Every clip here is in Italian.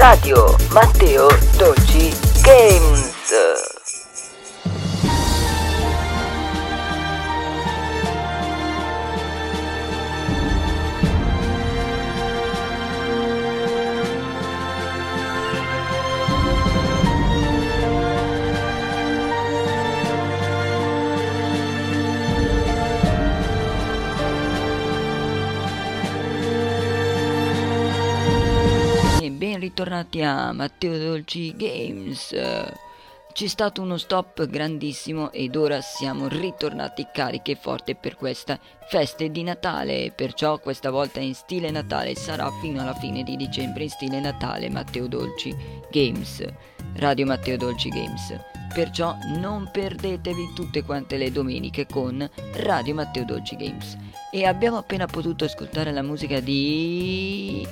Radio Matteo Dolci Games. Bentornati a Matteo Dolci Games. C'è stato uno stop grandissimo ed ora siamo ritornati carichi e forti per questa feste di Natale. Perciò questa volta in stile Natale sarà fino alla fine di dicembre in stile Natale Matteo Dolci Games. Radio Matteo Dolci Games. Perciò non perdetevi tutte quante le domeniche con Radio Matteo Dolci Games. E abbiamo appena potuto ascoltare la musica di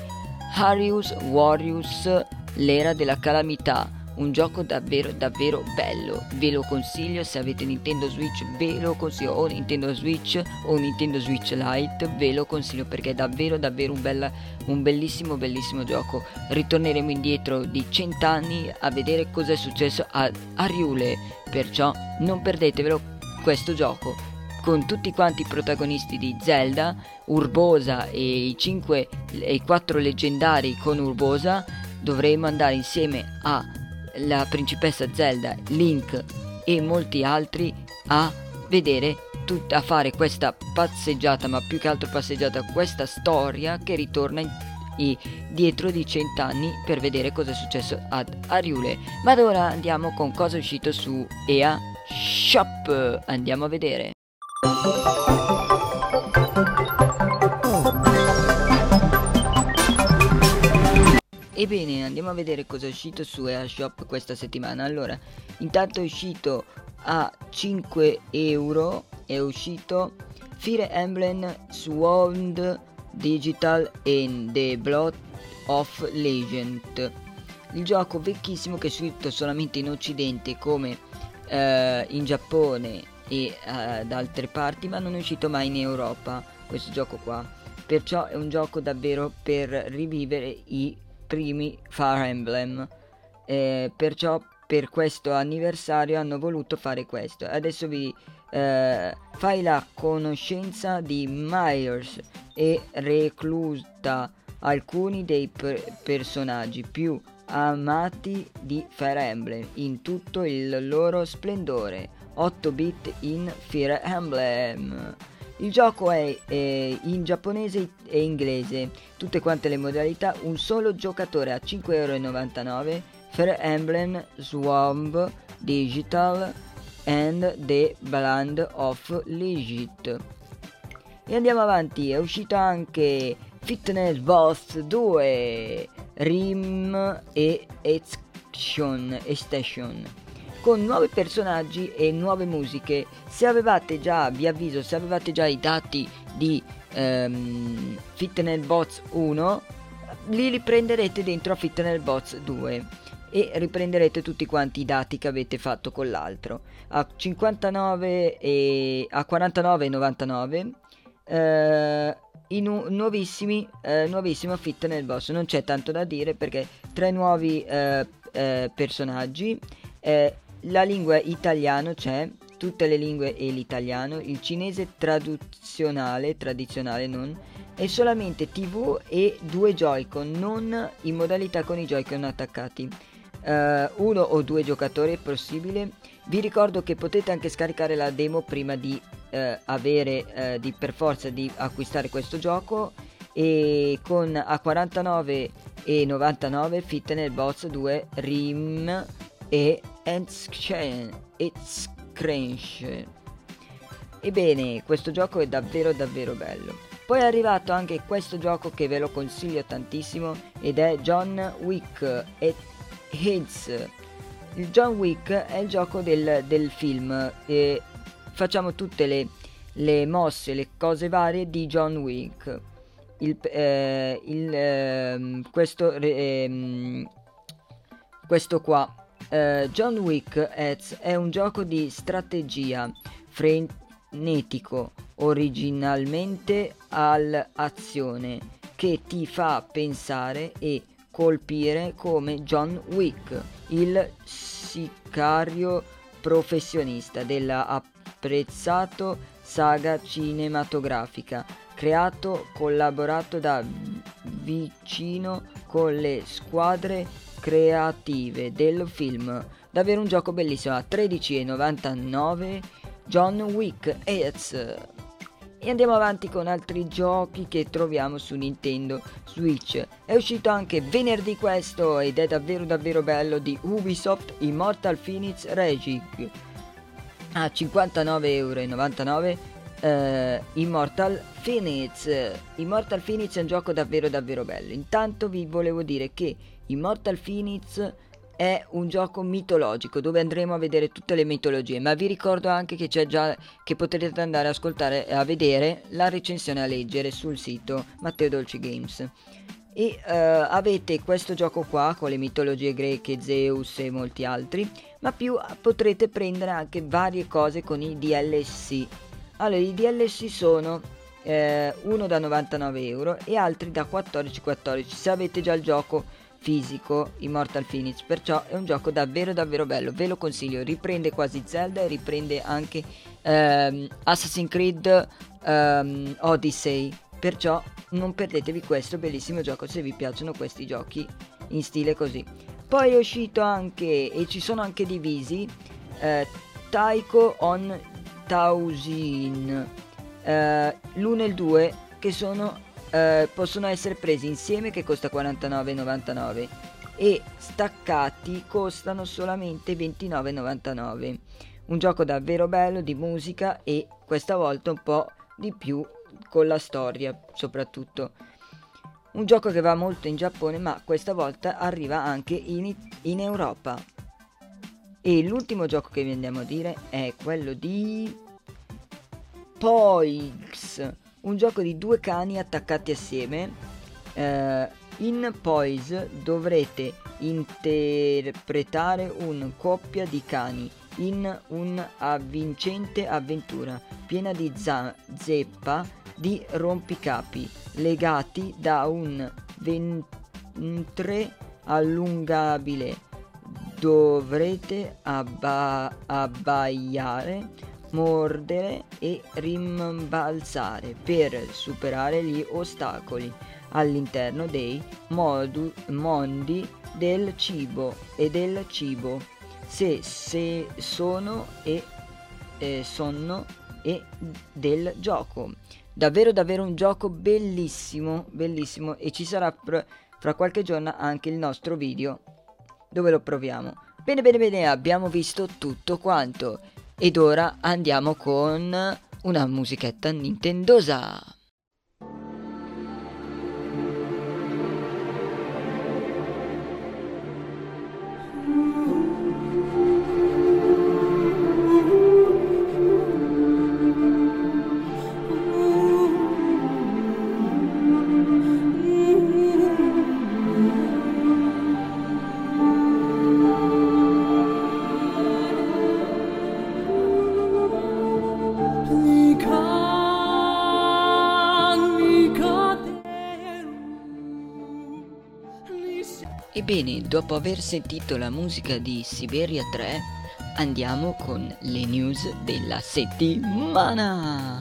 Harius Warriors l'era della calamità. Un gioco davvero davvero bello. Ve lo consiglio se avete Nintendo Switch ve lo consiglio. O Nintendo Switch o Nintendo Switch Lite ve lo consiglio perché è davvero davvero un, bella, un bellissimo bellissimo gioco. Ritorneremo indietro di cent'anni a vedere cosa è successo a Ariule perciò non perdetevelo questo gioco con tutti quanti i protagonisti di Zelda, Urbosa e i, 5, e i 4 leggendari con Urbosa, dovremo andare insieme alla principessa Zelda, Link e molti altri a vedere tut- a fare questa passeggiata, ma più che altro passeggiata, questa storia che ritorna in, dietro di cent'anni per vedere cosa è successo ad Ariule. Ma ora andiamo con cosa è uscito su EA Shop. Andiamo a vedere. Ebbene, andiamo a vedere cosa è uscito su EA Shop questa settimana. Allora, intanto è uscito a 5 euro, è uscito Fire Emblem Sword Digital and The Blood of Legend. Il gioco vecchissimo che è uscito solamente in occidente come eh, in Giappone e uh, da altre parti ma non è uscito mai in Europa questo gioco qua. Perciò è un gioco davvero per rivivere i primi Fire Emblem. Eh, perciò per questo anniversario hanno voluto fare questo. Adesso vi eh, fai la conoscenza di Myers e recluta alcuni dei per- personaggi più amati di Fire Emblem in tutto il loro splendore 8 bit in Fire Emblem. Il gioco è, è, in giapponese e inglese, tutte quante le modalità, un solo giocatore a 5,99€, Fire Emblem Swamp Digital and The Bland of Legit. E andiamo avanti, è uscito anche Fitness Boss 2, Rim e Action con nuovi personaggi e nuove musiche. Se avevate già, vi avviso, se avevate già i dati di ehm, Fitness Bots 1, li riprenderete dentro a Fitness Bots 2 e riprenderete tutti quanti i dati che avete fatto con l'altro a 59 e a 49,99 eh, i nu- nuovissimi eh, nuovissimo Fitness Boss non c'è tanto da dire perché tre nuovi eh, eh personaggi eh, la lingua italiano c'è, tutte le lingue e l'italiano, il cinese tradizionale, tradizionale non, è solamente TV e due Joy-Con, non in modalità con i Joy-Con attaccati. Uh, uno o due giocatori è possibile. Vi ricordo che potete anche scaricare la demo prima di uh, avere uh, di per forza di acquistare questo gioco e con a 49,99 Fitness Bots 2 RIM e It's Crash. Ebbene, questo gioco è davvero davvero bello. Poi è arrivato anche questo gioco che ve lo consiglio tantissimo ed è John Wick e Hits. Il John Wick è il gioco del, del film e facciamo tutte le, le, mosse, le cose varie di John Wick. Il, eh, il, eh, questo, eh, questo qua Uh, John Wick Heads è un gioco di strategia frenetico, originalmente all'azione, che ti fa pensare e colpire come John Wick, il sicario professionista della apprezzato saga cinematografica, creato collaborato da vicino con le squadre creative del film. Davvero un gioco bellissimo a 13,99 John Wick It's. E andiamo avanti con altri giochi che troviamo su Nintendo Switch. È uscito anche venerdì questo ed è davvero davvero bello di Ubisoft Immortal Phoenix Regic. A 59,99€ eh, Immortal Phoenix. Immortal Phoenix è un gioco davvero davvero bello. Intanto vi volevo dire che Immortal Phoenix è un gioco mitologico dove andremo a vedere tutte le mitologie, ma vi ricordo anche che c'è già che potrete andare a ascoltare a vedere la recensione a leggere sul sito Matteo Dolci Games. E uh, avete questo gioco qua con le mitologie greche, Zeus e molti altri, ma più potrete prendere anche varie cose con i DLC. Allora, i DLC sono eh, uno da 99 euro e altri da 14,14 se avete già il gioco fisico Immortal Phoenix, perciò è un gioco davvero davvero bello, ve lo consiglio, riprende quasi Zelda e riprende anche ehm, Assassin's Creed ehm, Odyssey, perciò non perdetevi questo bellissimo gioco se vi piacciono questi giochi in stile così. Poi è uscito anche, e ci sono anche divisi, eh, Taiko on Tausin, eh, l'1 e il 2, che sono eh, possono essere presi insieme che costa 49,99 e staccati costano solamente 29,99 un gioco davvero bello di musica e questa volta un po' di più con la storia soprattutto. Un gioco che va molto in Giappone ma questa volta arriva anche in, in Europa e l'ultimo gioco che vi andiamo a dire è quello di Poix un gioco di due cani attaccati assieme. Eh, in Poise dovrete interpretare una coppia di cani in un'avvincente avventura piena di za- zeppa di rompicapi legati da un ventre allungabile. Dovrete abba- abbaiare mordere e rimbalzare per superare gli ostacoli all'interno dei modu- mondi del cibo e del cibo. Se, se sono e eh, sonno e del gioco. Davvero davvero un gioco bellissimo bellissimo. E ci sarà pr- fra qualche giorno anche il nostro video dove lo proviamo bene bene bene abbiamo visto tutto quanto ed ora andiamo con una musichetta nintendosa. Ebbene, dopo aver sentito la musica di Siberia 3, andiamo con le news della settimana.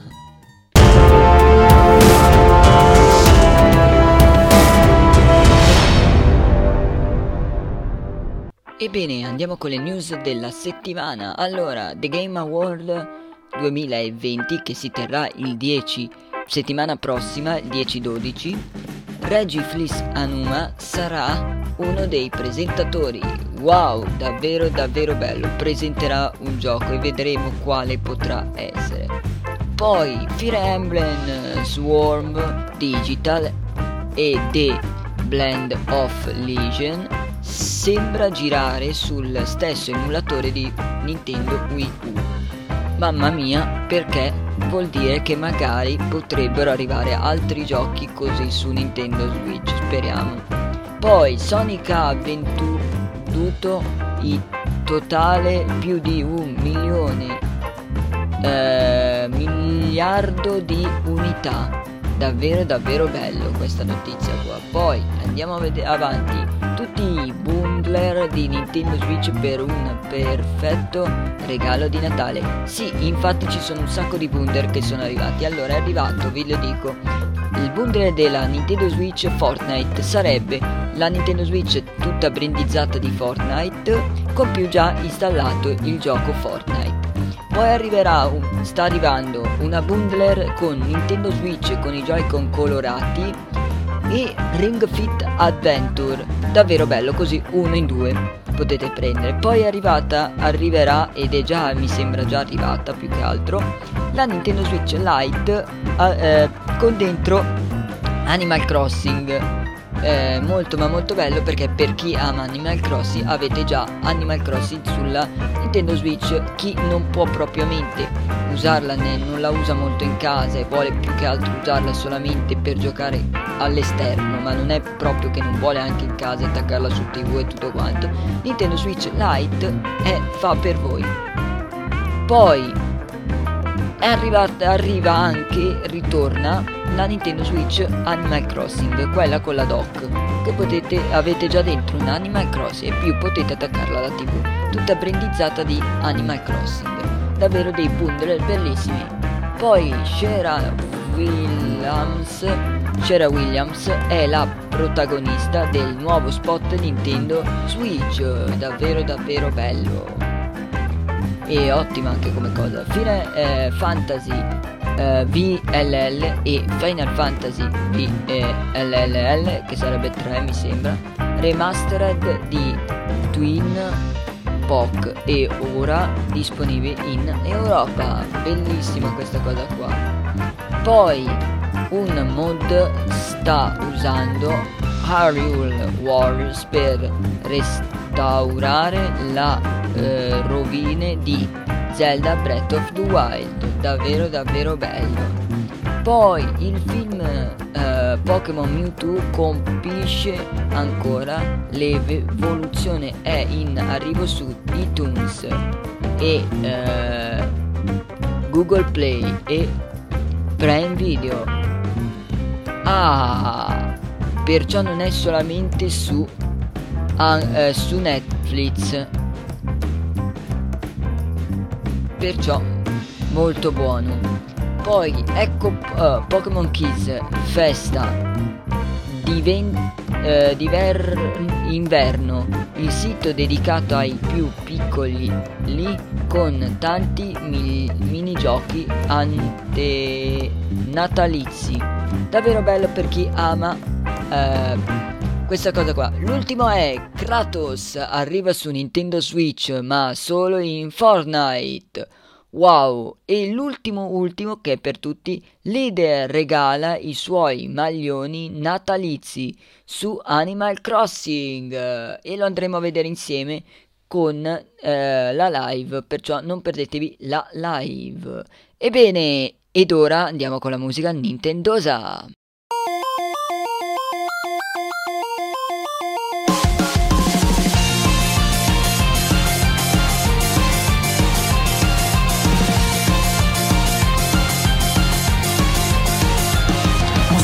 Ebbene, andiamo con le news della settimana. Allora, The Game Award 2020 che si terrà il 10 settimana prossima, il 10-12, Reggie Fliss Anuma sarà uno dei presentatori. Wow, davvero davvero bello. Presenterà un gioco e vedremo quale potrà essere. Poi Fire Emblem Swarm Digital e The Blend of Legion sembra girare sul stesso emulatore di Nintendo Wii U. Mamma mia, perché vuol dire che magari potrebbero arrivare altri giochi così su Nintendo Switch, speriamo. Poi Sonic ha venduto in totale più di un milione eh, miliardo di unità davvero davvero bello questa notizia qua. Poi andiamo a vedere avanti tutti i bundler di Nintendo Switch per un perfetto regalo di Natale. Sì, infatti ci sono un sacco di bundler che sono arrivati. Allora è arrivato, vi lo dico, il bundle della Nintendo Switch Fortnite sarebbe la Nintendo Switch tutta brandizzata di Fortnite con più già installato il gioco Fortnite. Poi arriverà sta arrivando una bundler con Nintendo Switch con i Joy-Con colorati e Ring Fit Adventure, davvero bello così uno in due potete prendere. Poi è arrivata, arriverà ed è già, mi sembra già arrivata più che altro, la Nintendo Switch Lite eh, con dentro Animal Crossing. Eh, molto ma molto bello perché per chi ama Animal Crossing avete già Animal Crossing sulla Nintendo Switch. Chi non può propriamente usarla né, non la usa molto in casa e vuole più che altro usarla solamente per giocare all'esterno ma non è proprio che non vuole anche in casa attaccarla su tv e tutto quanto Nintendo Switch Lite è, fa per voi. Poi è arrivata, arriva anche, ritorna la Nintendo Switch Animal Crossing, quella con la dock, che potete, avete già dentro un Animal Crossing e più potete attaccarla alla tv, tutta brandizzata di Animal Crossing, davvero dei bundle bellissimi. Poi Shera Williams, Shera Williams è la protagonista del nuovo spot Nintendo Switch, davvero davvero bello e ottima anche come cosa. Fine eh, Fantasy eh, VLL e Final Fantasy VLLL, che sarebbe 3 mi sembra, remastered di Twin POC e ora disponibili in Europa. Bellissima questa cosa qua. Poi un mod sta usando Hyrule Warriors per restaurare la eh, rovine di Zelda Breath of the Wild, davvero davvero bello. Poi il film eh, Pokémon Mewtwo compisce ancora l'evoluzione, è in arrivo su iTunes e eh, Google Play e Prime Video. Ah, perciò non è solamente su, uh, su Netflix perciò molto buono. Poi ecco uh, Pokémon Kids Festa Diven- uh, diver- Inverno, il sito dedicato ai più piccoli lì con tanti mi- minigiochi ante- natalizi. Davvero bello per chi ama uh, questa cosa qua. L'ultimo è Kratos arriva su Nintendo Switch, ma solo in Fortnite. Wow! E l'ultimo ultimo che è per tutti, Leader regala i suoi maglioni natalizi su Animal Crossing e lo andremo a vedere insieme con eh, la live, perciò non perdetevi la live. Ebbene, ed ora andiamo con la musica Nintendosa.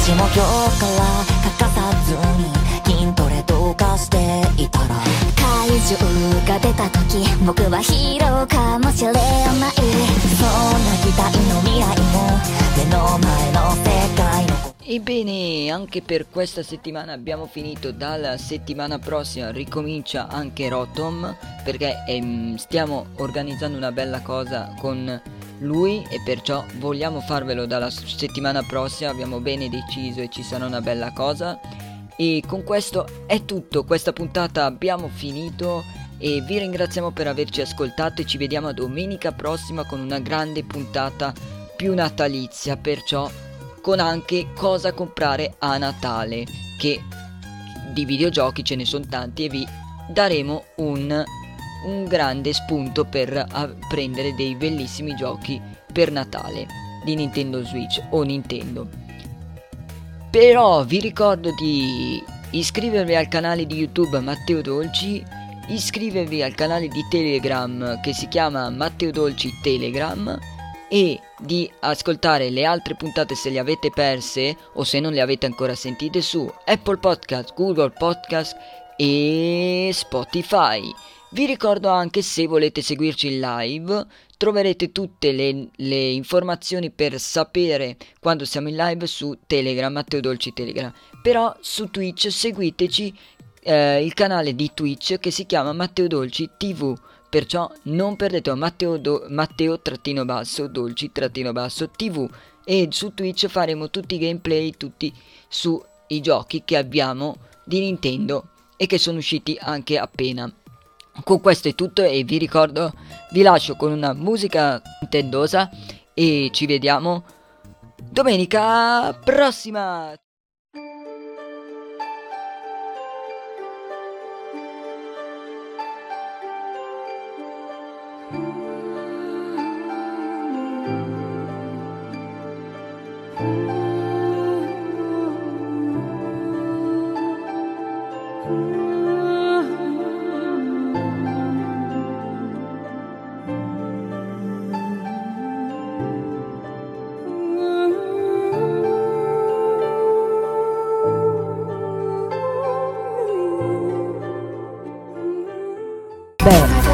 しも今日から欠かさずに筋トレとかしていたら怪獣が出た時僕はヒーローかもしれないそんな期待の未来も目の前の世界の Ebbene, anche per questa settimana abbiamo finito, dalla settimana prossima ricomincia anche Rotom perché ehm, stiamo organizzando una bella cosa con lui e perciò vogliamo farvelo dalla settimana prossima, abbiamo bene deciso e ci sarà una bella cosa. E con questo è tutto, questa puntata abbiamo finito e vi ringraziamo per averci ascoltato e ci vediamo domenica prossima con una grande puntata più natalizia, perciò con anche cosa comprare a Natale, che di videogiochi ce ne sono tanti e vi daremo un un grande spunto per prendere dei bellissimi giochi per Natale di Nintendo Switch o Nintendo. Però vi ricordo di iscrivervi al canale di YouTube Matteo Dolci, iscrivervi al canale di Telegram che si chiama Matteo Dolci Telegram e di ascoltare le altre puntate se le avete perse o se non le avete ancora sentite su Apple Podcast, Google Podcast e Spotify. Vi ricordo anche se volete seguirci in live, troverete tutte le, le, informazioni per sapere quando siamo in live su Telegram, Matteo Dolci Telegram. Però su Twitch seguiteci eh, il canale di Twitch che si chiama Matteo Dolci TV. Perciò non perdete Matteo, trattino basso, Dolci trattino basso TV e su Twitch faremo tutti i gameplay, tutti sui giochi che abbiamo di Nintendo e che sono usciti anche appena. Con questo è tutto e vi ricordo, vi lascio con una musica nintendosa e ci vediamo domenica prossima!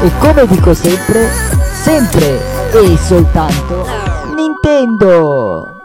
E come dico sempre, sempre e soltanto Nintendo!